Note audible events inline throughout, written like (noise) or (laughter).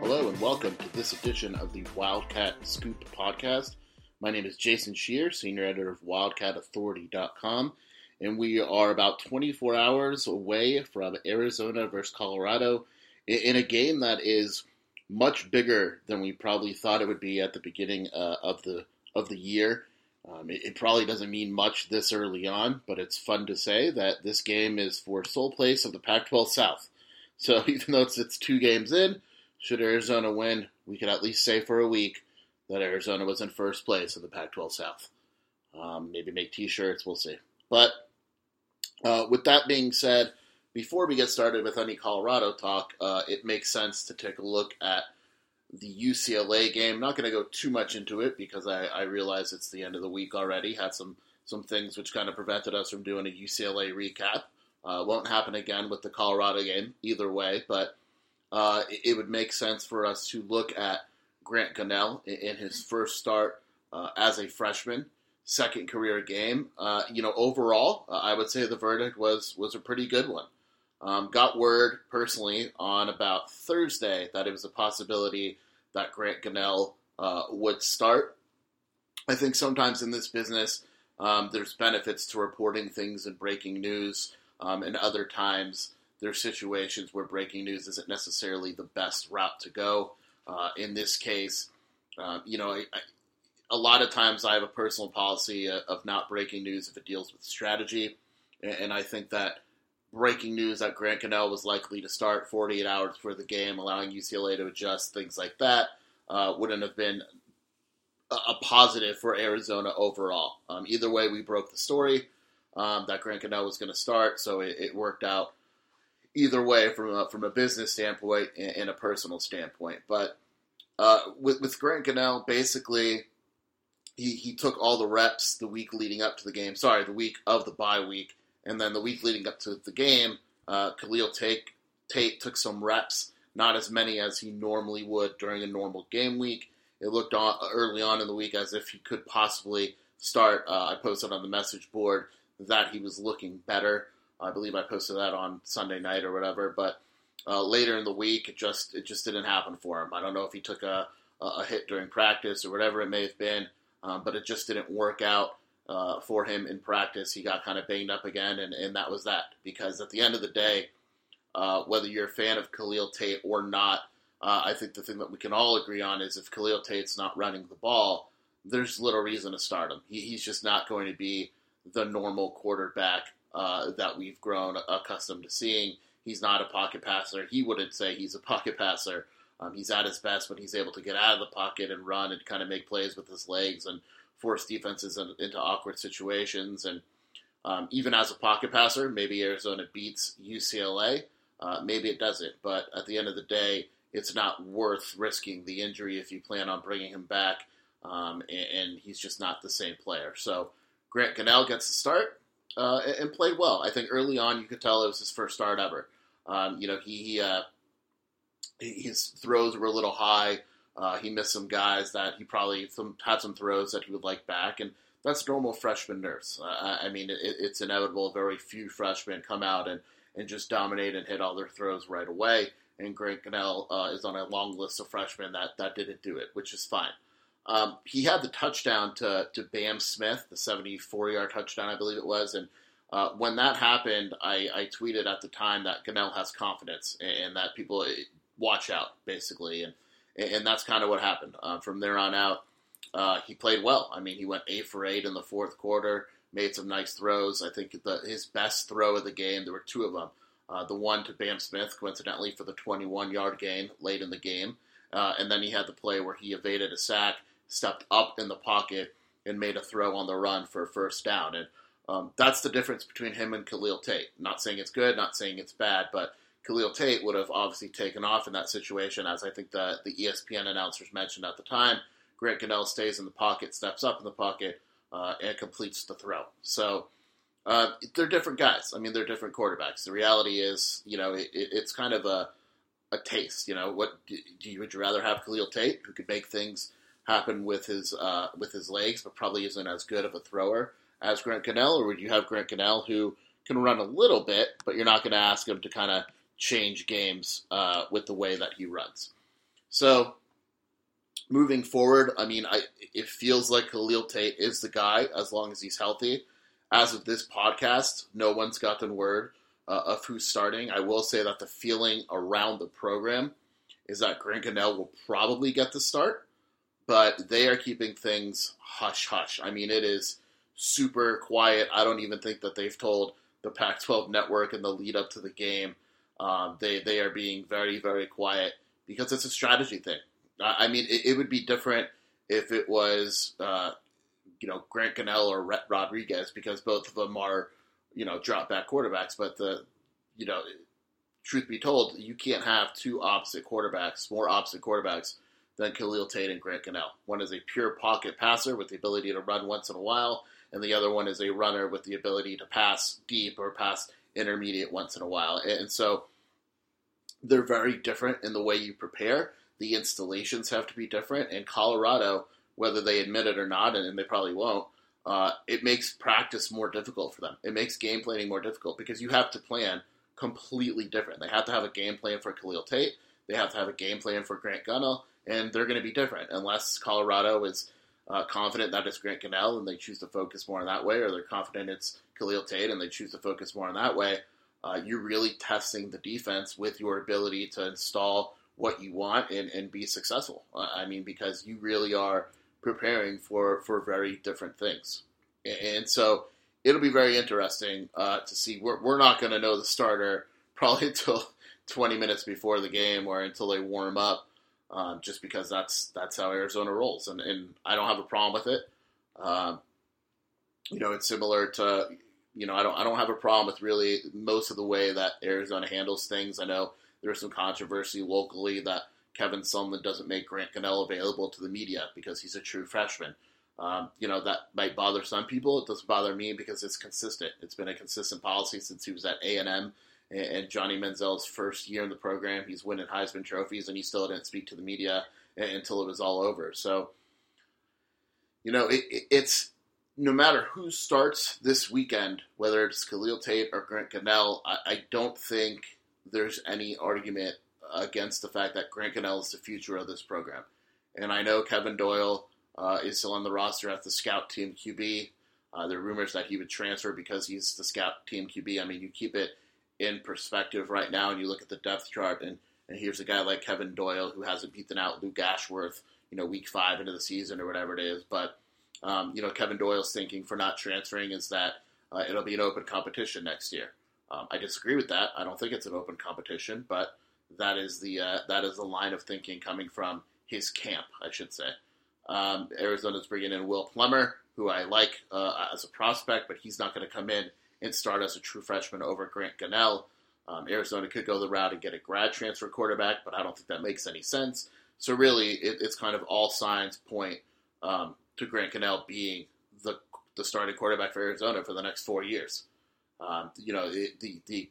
Hello and welcome to this edition of the Wildcat Scoop podcast. My name is Jason Scheer, senior editor of WildcatAuthority.com, and we are about 24 hours away from Arizona versus Colorado in a game that is much bigger than we probably thought it would be at the beginning uh, of the of the year. Um, it, it, probably doesn't mean much this early on, but it's fun to say that this game is for sole place of the Pac-12 South. So (laughs) even though it's, it's two games in, should Arizona win, we could at least say for a week that Arizona was in first place in the Pac-12 South. Um, maybe make T-shirts, we'll see. But uh, with that being said, before we get started with any Colorado talk, uh, it makes sense to take a look at the UCLA game. I'm not going to go too much into it because I, I, realize it's the end of the week already. Had some some things which kind of prevented us from doing a UCLA recap. Uh, won't happen again with the Colorado game either way, but uh, it, it, would make sense for us to look at Grant Gunnell in, in his first start uh, as a freshman, second career game. Uh, you know, overall, uh, I would say the verdict was was a pretty good one. Um, got word personally on about Thursday that it was a possibility that Grant Gunnell uh, would start. I think sometimes in this business, um, there's benefits to reporting things and breaking news, um, and other times there's situations where breaking news isn't necessarily the best route to go. Uh, in this case, uh, you know, I, I, a lot of times I have a personal policy of not breaking news if it deals with strategy, and, I think that breaking news that Grant Gunnell was likely to start 48 hours before the game, allowing UCLA to adjust, things like that, uh, wouldn't have been a, positive for Arizona overall. Um, either way, we broke the story um, that Grant Gunnell was going to start, so it, it, worked out either way from a, from a business standpoint and, and a personal standpoint. But uh, with, with Grant Gunnell, basically, he, he took all the reps the week leading up to the game. Sorry, the week of the bye week and then the week leading up to the game, uh, Khalil Tate, Tate took some reps, not as many as he normally would during a normal game week. It looked on, early on in the week as if he could possibly start. Uh, I posted on the message board that he was looking better. I believe I posted that on Sunday night or whatever. But uh, later in the week, it just it just didn't happen for him. I don't know if he took a, a hit during practice or whatever it may have been, um, but it just didn't work out uh, for him in practice. He got kind of banged up again, and, and that was that. Because at the end of the day, uh, whether you're a fan of Khalil Tate or not, uh, I think the thing that we can all agree on is if Khalil Tate's not running the ball, there's little reason to start him. He, he's just not going to be the normal quarterback uh, that we've grown accustomed to seeing. He's not a pocket passer. He wouldn't say he's a (laughs) pocket passer. Um, he's at his best when he's able to get out of the pocket and run and kind of make plays with his legs and force defenses in, into awkward situations. And um, even as a pocket passer, maybe Arizona beats UCLA. Uh, maybe it doesn't. But at the end of the day, it's not worth risking the injury if you plan on bringing him back. Um, and, and, he's just not the same player. So Grant Gunnell gets the start uh, and, played well. I think early on you could tell it was his first start ever. Um, you know, he, he uh, his throws were a little high. Uh, he missed some guys that he probably some, had some throws that he would like back, and that's normal freshman nerves. Uh, I mean, it, it's inevitable. Very few freshmen come out and, and just dominate and hit all their throws right away. And Grant Gunnell uh, is on a long list of freshmen that, that didn't do it, which is fine. Um, he had the touchdown to, to Bam Smith, the 74 yard touchdown, I believe it was. And uh, when that happened, I, I, tweeted at the time that Gunnell has confidence and, and that people eh, watch out, basically. And and that's kind of what happened. Uh, from there on out, uh, he played well. I mean, he went eight for eight in the fourth quarter, made some nice throws. I think the, his best throw of the game, there were two of them. Uh, the one to Bam Smith, coincidentally, for the 21 yard gain late in the game. Uh, and then he had the play where he evaded a sack, stepped up in the pocket, and made a throw on the run for a first down. And um, that's the difference between him and Khalil Tate. Not saying it's good, not saying it's bad, but Khalil Tate would have obviously taken off in that situation, as I think the, the ESPN announcers mentioned at the time. Grant Gunnell stays in the pocket, steps up in the pocket, uh, and completes the throw. So uh, they're different guys. I mean, they're different quarterbacks. The reality is, you know, it, it's kind of a, a taste. You know, what do you, would you rather have Khalil Tate, who could make things happen with his uh, with his legs, but probably isn't as good of a thrower as Grant Gunnell? or would you have Grant Gunnell who can run a little bit, but you're not going to ask him to kind of change games uh, with the way that he runs. So moving forward, I mean, I it feels like Khalil Tate is the guy as long as he's healthy. As of this podcast, no one's gotten word uh, of who's starting. I will say that the feeling around the program is that Grant Gunnell will probably get the start, but they are keeping things hush hush. I mean, it is super quiet. I don't even think that they've told the Pac-12 network in the lead up to the game. Um, they they are being very very quiet because it's a strategy thing. I mean, it, it would be different if it was, uh, you know, Grant Gunnell or Rhett Rodriguez because both of them are, you know, drop back quarterbacks. But the, you know, truth be told, you can't have two opposite quarterbacks, more opposite quarterbacks than Khalil Tate and Grant Gunnell. One is a pure pocket passer with the ability to run once in a while, and the other one is a runner with the ability to pass deep or pass intermediate once in a while. And so they're very different in the way you prepare the installations have to be different. And Colorado, whether they admit it or not, and they probably won't, uh, it makes practice more difficult for them. It makes game planning more difficult because you have to plan completely different. They have to have a game plan for Khalil Tate. They have to have a game plan for Grant Gunnell, and they're going to be different unless Colorado is uh, confident that it's Grant Gunnell and they choose to focus more in that way, or they're confident it's Khalil Tate and they choose to focus more in that way. Uh, you're really testing the defense with your ability to install what you want and, and be successful. I mean, because you really are preparing for, for very different things. And so it'll be very interesting uh, to see. We're, we're not going to know the starter (laughs) probably until 20 minutes before the game or until they warm up, um, just because that's that's how Arizona rolls. And, and I don't have a problem with it. Um, you know, it's similar to, you know, I don't I don't have a problem with really most of the way that Arizona handles things. I know there's some controversy locally that Kevin Sumlin doesn't make Grant Gunnell available to the media because he's a true freshman. Um, you know, that might bother some people. It doesn't bother me because it's consistent. It's been a consistent policy since he was at A&M and Johnny Manziel's first year in the program. He's winning Heisman trophies, and he still didn't speak to the media until it was all over. So, you know, it, it's no matter who starts this weekend, whether it's Khalil Tate or Grant Gunnell, I, I don't think – there's any argument against the fact that Grant Gunnell is the future of this program. And I know Kevin Doyle uh, is still on the roster at the scout team QB. Uh, there are rumors that he would transfer because he's the scout team QB. I mean, you keep it in perspective right now, and you look at the depth chart, and, and here's a guy like Kevin Doyle who hasn't beaten out Luke Ashworth, you know, week five into the season or whatever it is. But um, you know, Kevin Doyle's thinking for not transferring is that uh, it'll be an open competition next year. Um, I disagree with that. I don't think it's an open competition, but that is the uh, that is the line of thinking coming from his camp, I should say. Um, Arizona's bringing in Will Plummer, who I like uh, as a prospect, but he's not going to come in and start as a true freshman over Grant Gunnell. Um, Arizona could go the route and get a grad transfer quarterback, but I don't think that makes any sense. So really, it, it's kind of all signs point um, to Grant Gunnell being the the starting quarterback for Arizona for the next four years. Um, you know, the, the, the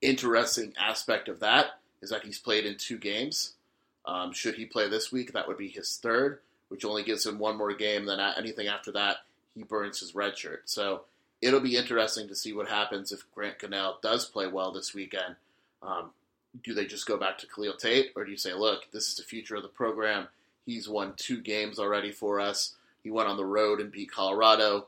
interesting aspect of that is that he's played in two games. Um, should he play this week, that would be his third, which only gives him one more game. Then anything after that, he burns his red shirt. So it'll be interesting to see what happens if Grant Gunnell does play well this weekend. Um, do they just go back to Khalil Tate, or do you say, look, this is the future of the program? He's won two games already for us. He went on the road and beat Colorado.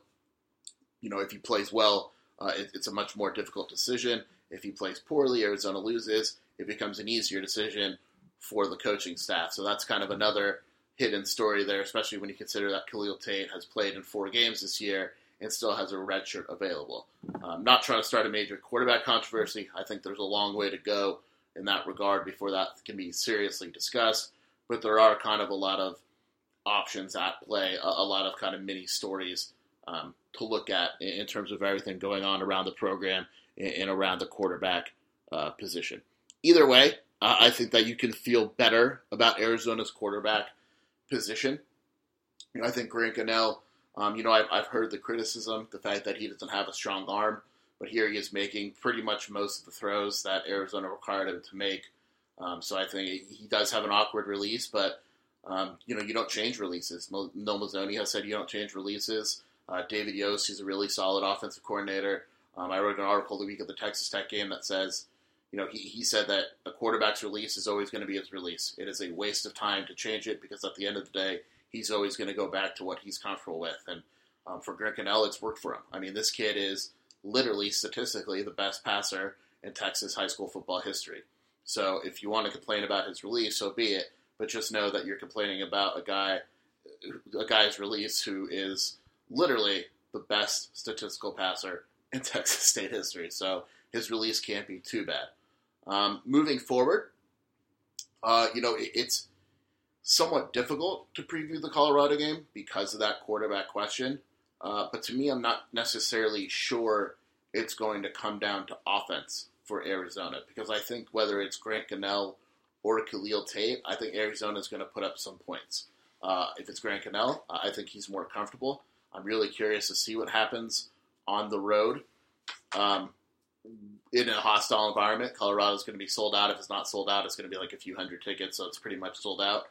You know, if he plays well, uh, it, it's a much more difficult decision. If he plays poorly, Arizona loses. It becomes an easier decision for the coaching staff. So that's kind of another hidden story there, especially when you consider that Khalil Tate has played in four games this year and still has a red shirt available. I'm not trying to start a major quarterback controversy. I think there's a long way to go in that regard before that can be seriously discussed. But there are kind of a lot of options at play, a, a lot of kind of mini stories um, to look at in terms of everything going on around the program and around the quarterback uh, position. Either way, uh, I think that you can feel better about Arizona's quarterback position. You know, I think Grant Gunnell, um, you know, I've, I've heard the criticism, the fact that he doesn't have a strong arm, but here he is making pretty much most of the throws that Arizona required him to make. Um, so I think he does have an awkward release, but um, you know, you don't change releases. Noel Mazzone has said you don't change releases. Uh, David Yost, he's a really solid offensive coordinator. Um, I wrote an article the week of the Texas Tech game that says, you know, he, he said that a quarterback's release is always going to be his release. It is a waste of time to change it because at the end of the day, he's always going to go back to what he's comfortable with. And um, for Grant Gunnell, it's worked for him. I mean, this kid is literally statistically the best passer in Texas high school football history. So if you want to complain about his release, so be it. But just know that you're complaining about a guy, a guy's release who is literally the best statistical passer in (laughs) Texas State history. So his release can't be too bad. Um, moving forward, uh, you know, it, it's somewhat difficult to preview the Colorado game because of that quarterback question. Uh, but to me, I'm not necessarily sure it's going to come down to offense for Arizona because I think whether it's Grant Gunnell or Khalil Tate, I think Arizona is going to put up some points. Uh, if it's Grant Gunnell, I think he's more comfortable. I'm really curious to see what happens on the road. Um, in a hostile environment, Colorado's going to be sold out. If it's not sold out, it's going to be like a few hundred tickets, so it's pretty much sold out.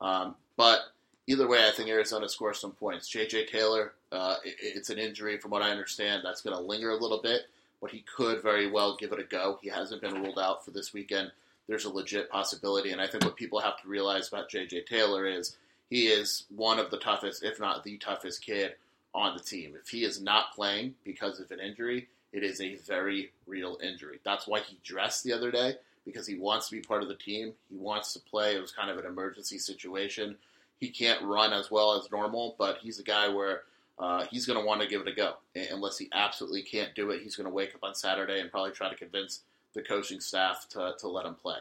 Um, but either way, I think Arizona scores some points. J.J. Taylor, uh, it, it's an injury, from what I understand, that's going to linger a little bit, but he could very well give it a go. He hasn't been ruled out for this weekend. There's a legit possibility, and I think what people have to realize about J.J. Taylor is he is one of the toughest, if not the toughest kid on the team. If he is not playing because of an injury, it is a very real injury. That's why he dressed the other day because he wants to be part of the team. He wants to play. It was kind of an emergency situation. He can't run as well as normal, but he's a guy where uh, he's going to want to give it a go. Unless he absolutely can't do it, he's going to wake up on Saturday and probably try to convince the coaching staff to, to let him play.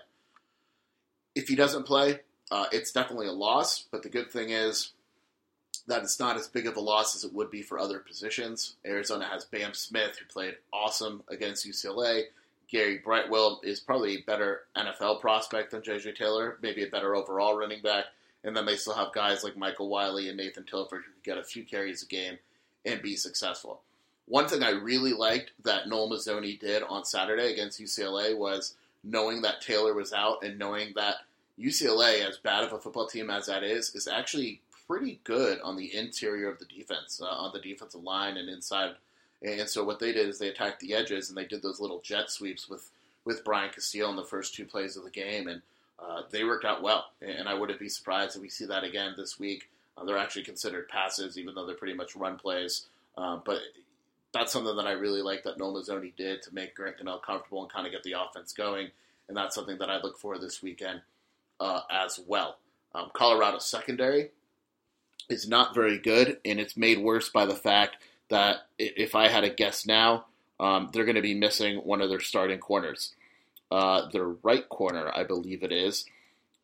If he doesn't play, uh, it's definitely a loss, but the good thing is that it's not as big of a loss as it would be for other positions. Arizona has Bam Smith, who played awesome against UCLA. Gary Brightwell is probably a better NFL prospect than JJ Taylor, maybe a better overall running back. And then they still have guys like Michael Wiley and Nathan Tilford who get a few carries a game and be successful. One thing I really liked that Noel Mazzone did on Saturday against UCLA was knowing that Taylor was out and knowing that UCLA, as bad of a football team as that is, is actually pretty good on the interior of the defense, uh, on the defensive line and inside. And so what they did is they attacked the edges and they did those little jet sweeps with with Brian Casteel in the first two plays of the game, and uh, they worked out well. And I wouldn't be surprised if we see that again this week. Uh, they're actually considered passes, even though they're pretty much run plays. Uh, but that's something that I really like that Noel Mazzone did to make Grant Gunnell comfortable and kind of get the offense going. And that's something that I look for this weekend uh, as well. Um, Colorado secondary is not very good, and it's made worse by the fact that if I had a guess now, um, they're going to be missing one of their starting corners. Uh, their right corner, I believe it is,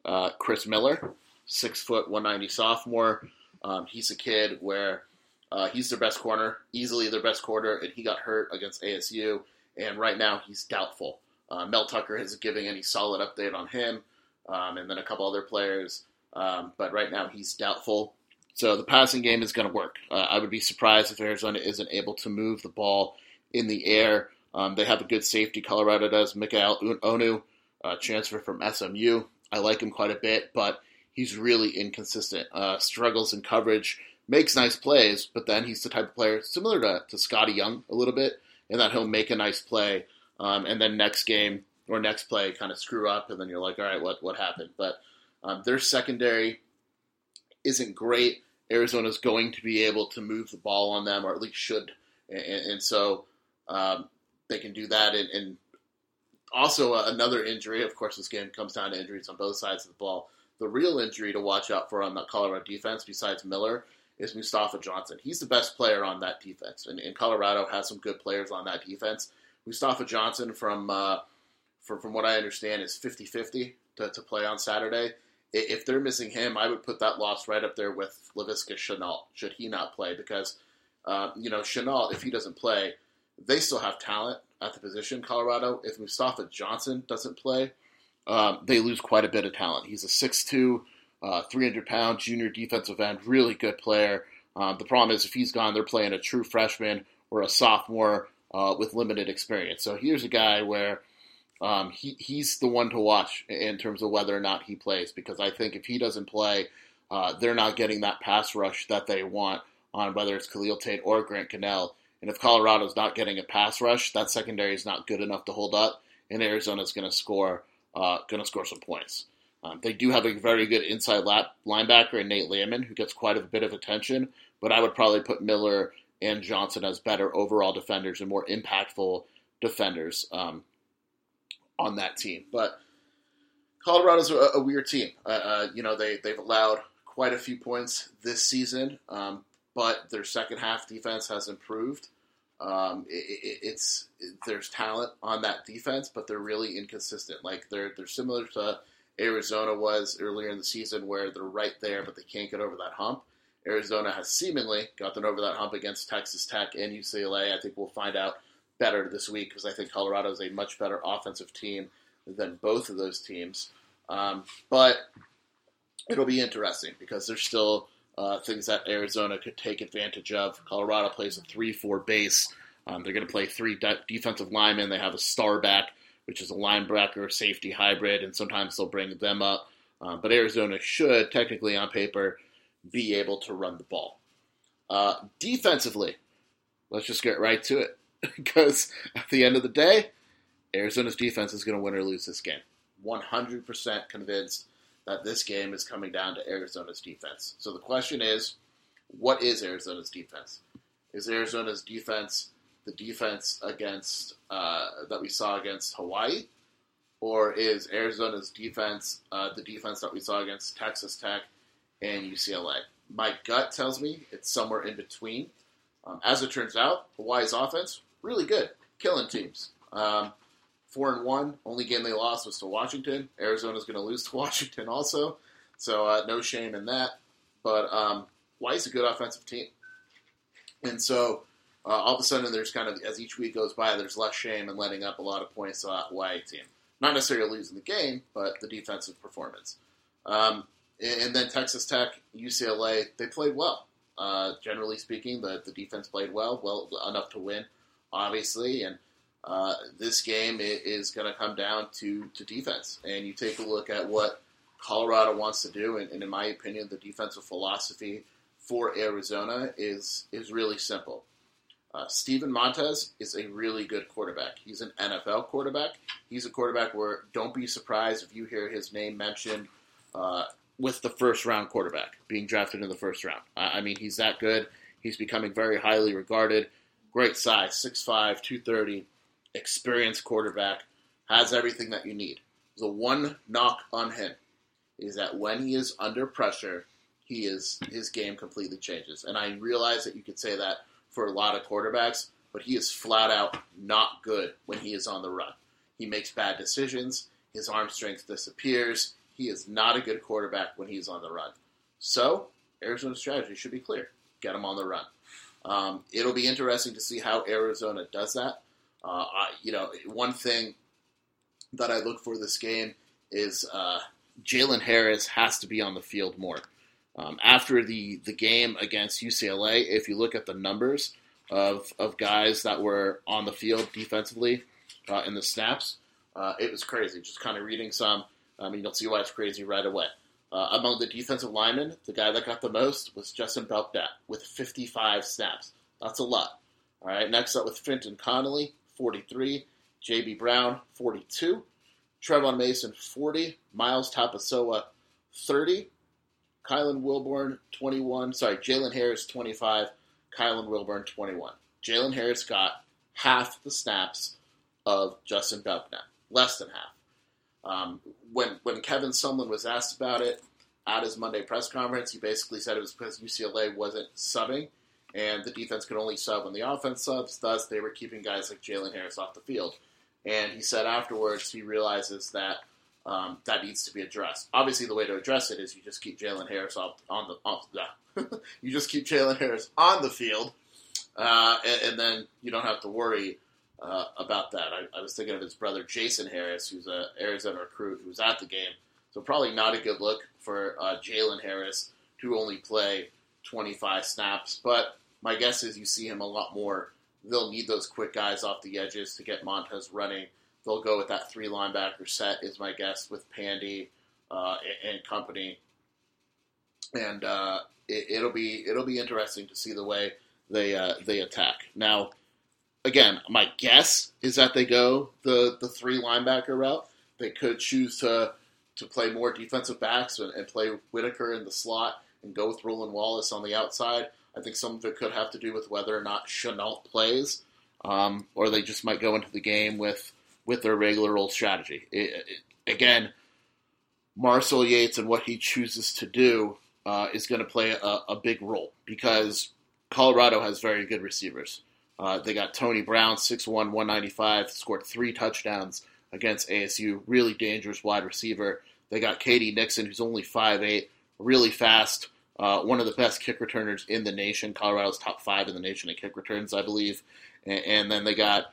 uh, Chris Miller, six foot, 190 sophomore. Um, he's a kid where uh, he's their best corner, easily their best corner, and he got hurt against ASU, and right now he's doubtful. Uh, Mel Tucker isn't giving any solid update on him, um, and then a couple other players, um, but right now he's doubtful. So the passing game is going to work. Uh, I would be surprised if Arizona isn't able to move the ball in the air. Um, they have a good safety. Colorado does. Mikial Onu, uh, transfer from SMU. I like him quite a bit, but he's really inconsistent. Uh, struggles in coverage, makes nice plays, but then he's the type of player similar to, to Scottie Young a little bit, in that he'll make a nice play, um, and then next game or next play kind of screw up, and then you're like, all right, what what happened? But um, their secondary isn't great, Arizona's going to be able to move the ball on them, or at least should. And, and so um, they can do that. And, and also, uh, another injury, of course, this game comes down to injuries on both sides of the ball. The real injury to watch out for on the Colorado defense, besides Miller, is Mustafa Johnson. He's the best player on that defense. And, and Colorado has some good players on that defense. Mustafa Johnson, from, uh, from, from what I understand, is 50 50 to, to play on Saturday if they're missing him, I would put that loss right up there with Laviska Shenault, should he not play. Because, uh, you know, Shenault, if he doesn't play, they still have talent at the position, Colorado. If Mustafa Johnson doesn't play, um, they lose quite a bit of talent. He's a 6'2", uh, 300 pound junior defensive end, really good player. Um, the problem is if he's gone, they're playing a true freshman or a sophomore uh, with limited experience. So here's a guy where um, he, he's the one to watch in terms of whether or not he plays because I think if he doesn't play, uh, they're not getting that pass rush that they want on whether it's Khalil Tate or Grant Gunnell. And if Colorado's not getting a pass rush, that secondary is not good enough to hold up. and Arizona's going to score uh, going to score some points. Um, they do have a very good inside lap linebacker in Nate Landman, who gets quite a bit of attention, but I would probably put Miller and Johnson as better overall defenders and more impactful defenders um, on that team. But Colorado's a, a weird team. Uh, uh, you know, they, they've allowed quite a few points this season, um, but their second half defense has improved. Um, it, it, it's it, there's talent on that defense, but they're really inconsistent. Like they're they're similar to Arizona was earlier in the season, where they're right there, but they can't get over that hump. Arizona has seemingly gotten over that hump against Texas Tech and UCLA. I think we'll find out better this week because I think Colorado is a much better offensive team than both of those teams. Um, but it'll be interesting because there's still uh, things that Arizona could take advantage of. Colorado plays a 3 4 base. Um, they're going to play three de- defensive linemen. They have a star back, which is a linebacker safety hybrid, and sometimes they'll bring them up. Um, but Arizona should, technically on paper, be able to run the ball. Uh, defensively, let's just get right to it (laughs) because at the end of the day, Arizona's defense is going to win or lose this game. 100% convinced that this game is coming down to Arizona's defense. So the question is, what is Arizona's defense? Is Arizona's defense the defense against uh, that we saw against Hawaii, or is Arizona's defense uh, the defense that we saw against Texas Tech and UCLA? My gut tells me it's somewhere in between. Um, as it turns out, Hawaii's offense really good, killing teams. Um, four and one. Only game they lost was to Washington. Arizona's going to lose to (laughs) Washington also, so uh, no shame in that. But um, Hawaii's a good offensive team, and so uh, all of a sudden there's kind of as each week goes by, there's less shame in letting up a lot of points to that Hawaii team. Not necessarily losing the game, but the defensive performance. Um, and then Texas Tech, UCLA, they played well. Uh, generally speaking, the, the defense played well, well enough to win, obviously, and uh, this game is going to come down to, to defense. And you take a look at what Colorado wants to do, and, and in my opinion, the defensive philosophy for Arizona is is really simple. Uh, Steven Montez is a really good quarterback. He's an NFL quarterback. He's a quarterback where don't be surprised if you hear his name mentioned uh, with the first round quarterback being drafted in the first round. I mean, he's that good. He's becoming very highly regarded. Great size, 6'5, 230 experienced quarterback, has everything that you need. The one knock on him is that when he is under pressure, he is his game completely changes. And I realize that you could say that for a lot of quarterbacks, but he is flat out not good when he is on the run. He makes bad decisions. His arm strength disappears. He is not a good quarterback when he's on the run. So, Arizona's strategy should be clear: get him on the run. Um, it'll be interesting to see how Arizona does that. Uh, I, you know, one thing that I look for this game is uh, Jalen Harris has to be on the field more. Um, after the, the game against UCLA, if you look at the numbers of, of guys that were on the field defensively uh, in the snaps, uh, it was crazy. Just kind of reading some, I mean, you'll see why it's crazy right away. Uh, among the defensive linemen, the guy that got the most was Justin Belknap with 55 snaps. That's a lot. All right, next up with Finton Connolly, 43. J.B. Brown, 42. Trevon Mason, 40. Myles Tapusoa, 30. Kylan Wilborn, 21. Sorry, Jalen Harris, 25. Kylan Wilborn, 21. Jalen Harris got half the snaps of Justin Belknap, less than half. Um, when when Kevin Sumlin was asked about it at his Monday press conference, he basically said it was because UCLA wasn't subbing and the defense could only sub when the offense subs. Thus, they were keeping guys like Jalen Harris off the field. And he said afterwards he realizes that um, that needs to be addressed. Obviously, the way to address it is you just keep Jalen Harris off on the off, (laughs) you just keep Jalen Harris on the field, uh, and, and, then you don't have to worry uh, about that. I, I, was thinking of his brother Jason Harris, who's a Arizona recruit who was at the game. So probably not a good look for uh, Jalen Harris to only play 25 snaps, but my guess is you see him a lot more. They'll need those quick guys off the edges to get Montez running. They'll go with that three linebacker set, is my guess, with Pandy uh, and company. And uh, it, will be it'll be interesting to see the way they uh, they attack. Now, again, my guess is that they go the the three linebacker route. They could choose to to play more defensive backs and, and play Whittaker in the slot and go with Roland Wallace on the outside. I think some of it could have to do with whether or not Shenault plays, um, or they just might go into the game with with their regular old strategy. It, it, again, Marcel Yates and what he chooses to do uh, is going to play a, a, big role because Colorado has very good receivers. Uh, they got Tony Brown, 6'1", 195, scored three touchdowns against ASU. Really dangerous wide receiver. They got K.D. Nixon, who's only 5'8", really fast. Uh, one of the best kick returners in the nation. Colorado's top five in the nation in kick returns, I believe. And, and then they got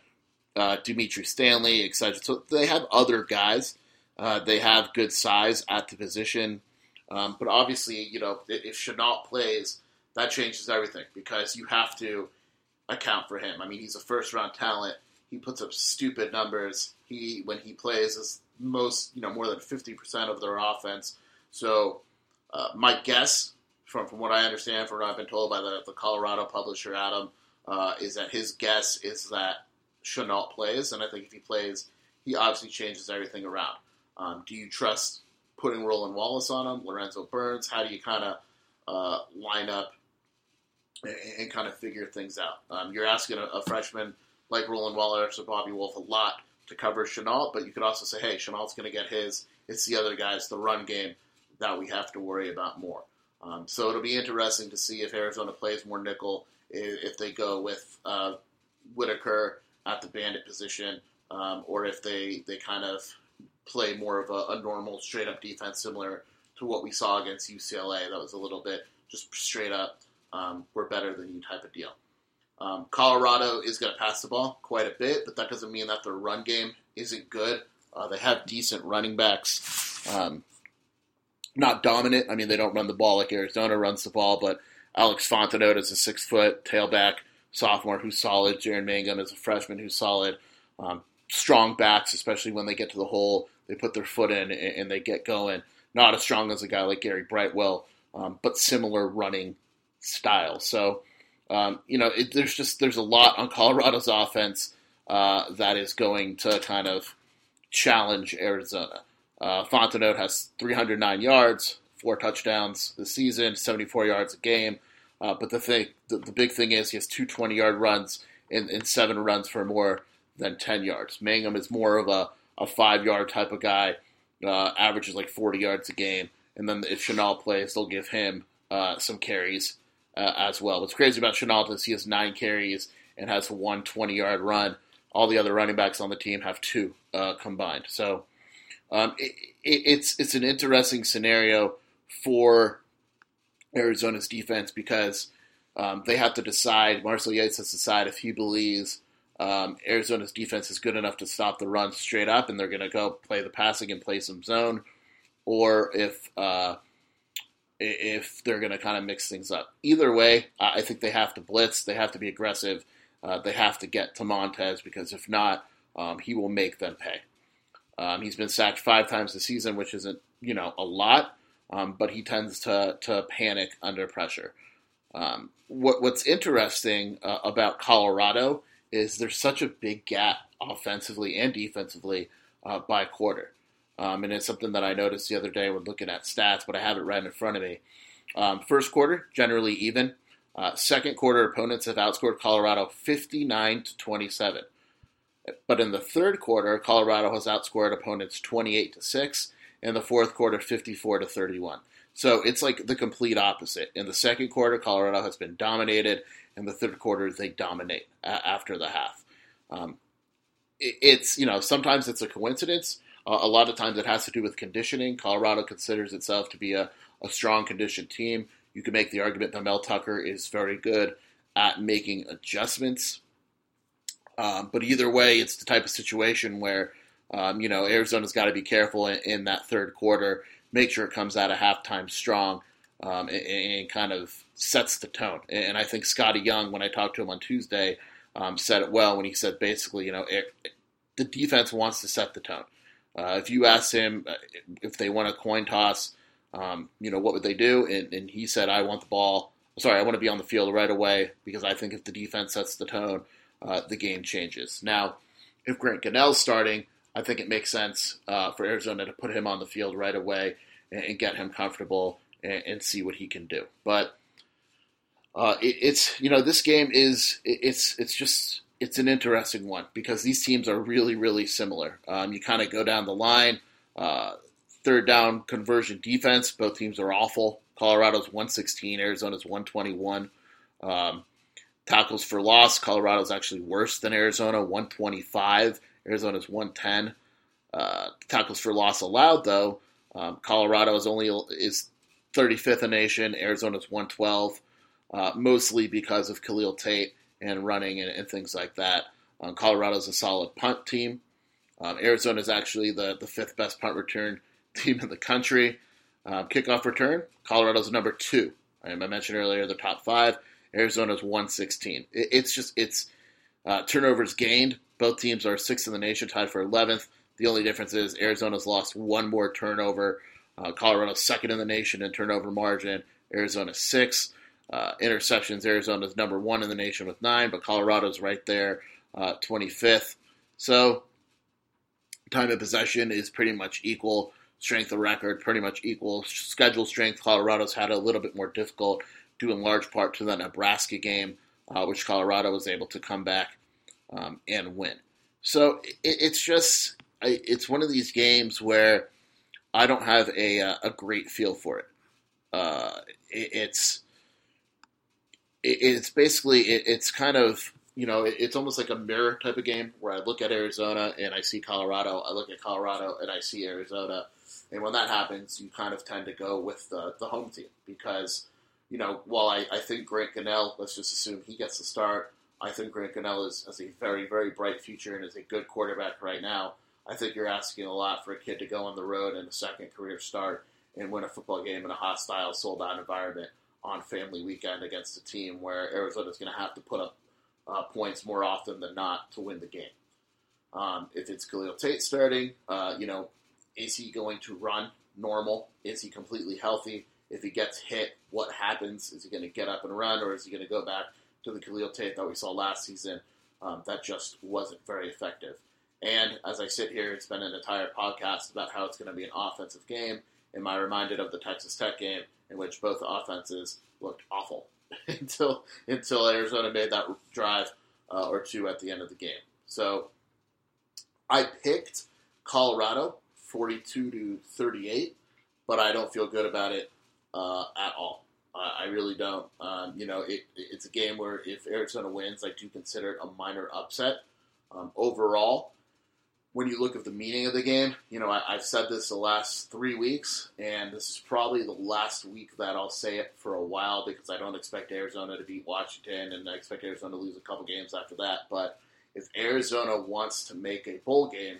uh, Dimitri Stanley, etc. So they have other guys. Uh, they have good size at the position. Um, but obviously, you know, if Shenault plays, that changes everything because you have to account for him. I mean, he's a first round talent. He puts up stupid numbers. He when he plays is most you know more than fifty percent of their offense. So uh, my guess, from from what I understand, from what I've been told by the, the Colorado publisher Adam, uh, is that his guess is that Shenault plays, and I think if he plays, he obviously changes everything around. Um, do you trust putting Roland Wallace on him, Lorenzo Burns? How do you kind of uh, line up and, and, kind of figure things out? Um, you're asking a, a, freshman like Roland Wallace or Bobby Wolfe a lot to cover Shenault, but you could also say, hey, Shenault's going to get his. It's the other guys, the run game, that we have to worry about more. Um, so it'll be interesting to see if Arizona plays more nickel, if, if they go with uh, Whittaker at the bandit position, um, or if they, they kind of play more of a, a normal straight up defense similar to what we saw against UCLA. That was a little bit just straight up, um, we're better than you type of deal. Um, Colorado is going to pass the ball quite a bit, but that doesn't mean that their run game isn't good. Uh, they have decent running backs. Um, not dominant. I mean, they don't run the ball like Arizona runs the ball, but Alex Fontenot is a six foot tailback sophomore who's solid. Jaren Mangham is a freshman who's solid. Um, strong backs, especially when they get to the hole they put their foot in and they get going. Not as strong as a guy like Gary Brightwell, um, but similar running style. So, um, you know, it, there's just there's a lot on Colorado's offense uh, that is going to kind of challenge Arizona. Uh, Fontenot has 309 yards, four touchdowns this season, 74 yards a game. Uh, but the thing, the, the, big thing is he has two 20 yard runs and, and seven runs for more than 10 yards. Mangham is more of a a five yard type of guy, uh, averages like 40 yards a game. And then if Shenault plays, they'll give him uh, some carries uh, as well. What's crazy about Shenault is he has nine carries and has one 20 yard run. All the other running backs on the team have two uh, combined. So um, it, it, it's it's an interesting scenario for Arizona's defense because um, they have to decide. Marcel Yates has to decide if he believes um, Arizona's defense is good enough to stop the run straight up, and they're going to go play the passing and play some zone, or if uh, if they're going to kind of mix things up. Either way, I think they have to blitz. They have to be aggressive. Uh, they have to get to Montez because if not, um, he will make them pay. Um, he's been sacked five times this season, which isn't you know a lot, um, but he tends to to panic under pressure. Um, what, what's interesting uh, about Colorado is there's such a big gap offensively and defensively uh, by quarter. Um, and it's something that I noticed the other day when looking at stats, but I have it right in front of me. Um, first quarter, generally even. Uh, second quarter, opponents have outscored Colorado 59 to 27. But in the third quarter, Colorado has outscored opponents 28 to 6. In the fourth quarter, 54 to 31. So it's like the complete opposite. In the second quarter, Colorado has been dominated. In the third quarter, they dominate after the half. Um, it's you know sometimes it's a coincidence. Uh, a lot of times it has to do with conditioning. Colorado considers itself to be a, a strong conditioned team. You can make the argument that Mel Tucker is very good at making adjustments. Um, but either way, it's the type of situation where um, you know Arizona's got to be careful in, in, that third quarter make sure it comes out of halftime strong um, and, and, kind of sets the tone. And I think Scottie Young, when I talked to him on Tuesday, um, said it well when he said basically, you know, it, the defense wants to set the tone. Uh, if you ask him uh, if they want a coin toss, um, you know, what would they do? And, and, he said, I want the ball. Sorry, I want to be on the field right away because I think if the defense sets the tone, uh, the game changes. Now, if Grant Gunnell's starting, I think it makes sense uh, for Arizona to put him on the field right away and, and get him comfortable and, and, see what he can do. But uh, it, it's you know this game is it, it's it's just it's an interesting one because these teams are really really similar. Um, you kind of go down the line. Uh, third down conversion defense, both teams are awful. Colorado's 116, Arizona's 121. Um, tackles for loss, Colorado's actually worse than Arizona, 125. Arizona's 110. Uh, tackles for loss allowed, though, um, Colorado is only is 35th in nation. Arizona's 112, uh, mostly because of Khalil Tate and running and, and things like that. Um, Colorado's a solid punt team. Um, Arizona is actually the, the fifth best punt return (laughs) team in the country. Um, kickoff return, Colorado's number two. I mentioned earlier the top five. Arizona's 116. It, it's just it's uh, turnovers gained. Both teams are sixth in the nation, tied for 11th. The only difference is Arizona's lost one more turnover. Uh, Colorado's second in the nation in turnover margin. Arizona sixth. Uh, interceptions, Arizona's number one in the nation with nine, but Colorado's right there, uh, 25th. So time of possession is pretty much equal. Strength of record, pretty much equal. Schedule strength, Colorado's had a little bit more difficult, due in large part to the Nebraska game, uh, which Colorado was able to come back um, and win. So it, it's just it's one of these games where I don't have a uh, a great feel for it. Uh, it it's it, it's basically it's kind of you know it's almost like a mirror type of game where I look at Arizona and I see Colorado, I look at Colorado and I see Arizona, and when that happens, you kind of tend to go with the the home team because you know while I, I think Grant Gunnell, let's just assume he gets the start. I think Grant Gunnell is, is a very, very bright future and is a good quarterback right now. I think you're asking a lot for a kid to go on the road in a second career start and win a football game in a hostile, sold out environment on family weekend against a team where Arizona is going to have to put up uh, points more often than not to win the game. Um, if it's Khalil Tate starting, uh, you know, is he going to run normal? Is he completely healthy? If he gets hit, what happens? Is he going to get up and run, or is he going to go back to the Khalil Tate that we saw last season? Um, that just wasn't very effective. And as I sit here, it's been an entire podcast about how it's going to be an offensive game. Am I reminded of the Texas Tech game in which both offenses looked awful (laughs) until until Arizona made that drive uh, or two at the end of the game. So I picked Colorado 42 to 38, but I don't feel good about it uh, at all. I really don't. Um, you know, it, it's a game where if Arizona wins, I do consider it a minor upset. Um, overall, when you look at the meaning of the game, you know, I, have said this the last three weeks, and this is probably the last week that I'll say it for a while because I don't expect Arizona to beat Washington, and I expect Arizona to lose a couple games after that. But if Arizona wants to make a bowl game,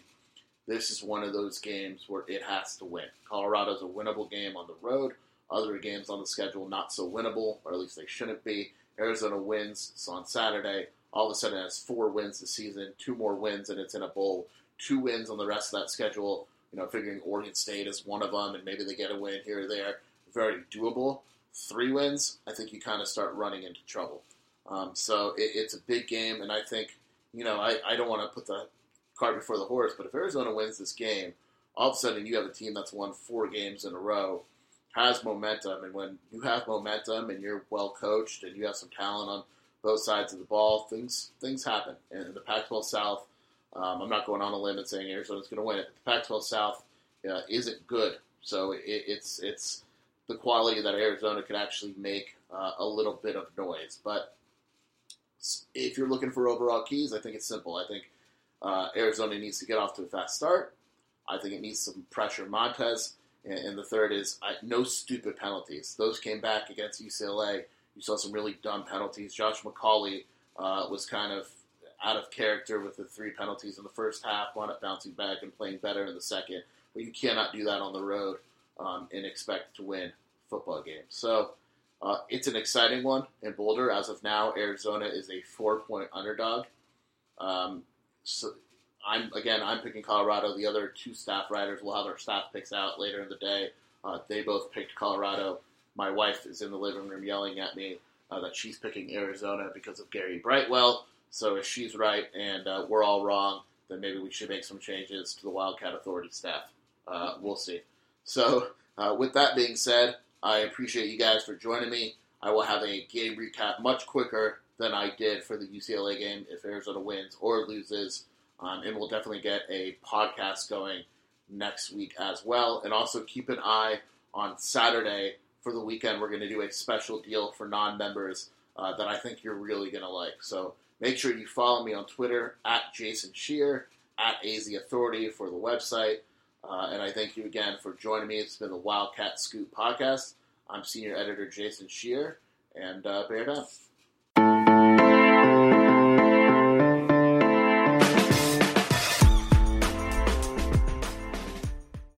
this is one of those games where it has to win. Colorado's a winnable game on the road. Other games on the schedule not so winnable, or at least they shouldn't be. Arizona wins. On Saturday. All of a sudden, it has four wins this season, two more wins, and it's in a bowl two wins on the rest of that schedule. You know, figuring Oregon State is one of them, and maybe they get a win here or there. Very doable. Three wins, I think you kind of start running into trouble. Um, so it, it's a big game, and I think you know I, I don't want to put the cart before the horse, but if Arizona wins this game, all of a sudden you have a team that's won four games in a row, has momentum, and when you have momentum and you're well coached and you have some talent on both sides of the ball, things things happen. And the Pac-12 South um, I'm not going on a limb and saying Arizona's going to win it. The Pac-12 South uh, isn't good, so it, it's it's the quality that Arizona could actually make uh, a little bit of noise. But if you're looking for overall keys, I think it's simple. I think uh, Arizona needs to get off to a fast start. I think it needs some pressure Montez. And, and the third is I, no stupid penalties. Those came back against UCLA. You saw some really dumb penalties. Josh McCauley uh, was kind of out of character with the three penalties in the first half, wound up bouncing back and playing better in the second. But you cannot do that on the road um, and expect to win football games. So uh, it's an exciting one in Boulder. As of now, Arizona is a four-point underdog. Um, so I'm again, I'm picking Colorado. The other two staff writers will have their staff picks out later in the day. Uh, they both picked Colorado. My wife is in the living room yelling at me uh, that she's picking Arizona because of Gary Brightwell. So if she's right and uh, we're all wrong, then maybe we should make some changes to the Wildcat Authority staff. Uh, we'll see. So uh, with that being said, I appreciate you guys for joining me. I will have a game recap much quicker than I did for the UCLA game if Arizona wins or loses. Um, and we'll definitely get a podcast going next week as well. And also keep an eye on Saturday for the weekend. We're going to do a special deal for non members uh, that I think you're really going to like. So make sure you follow me on Twitter at Jason Scheer, at AZ Authority for the website. Uh, and I thank you again for joining me. It's been the Wildcat Scoop podcast. I'm senior editor Jason Scheer, and uh, bear down.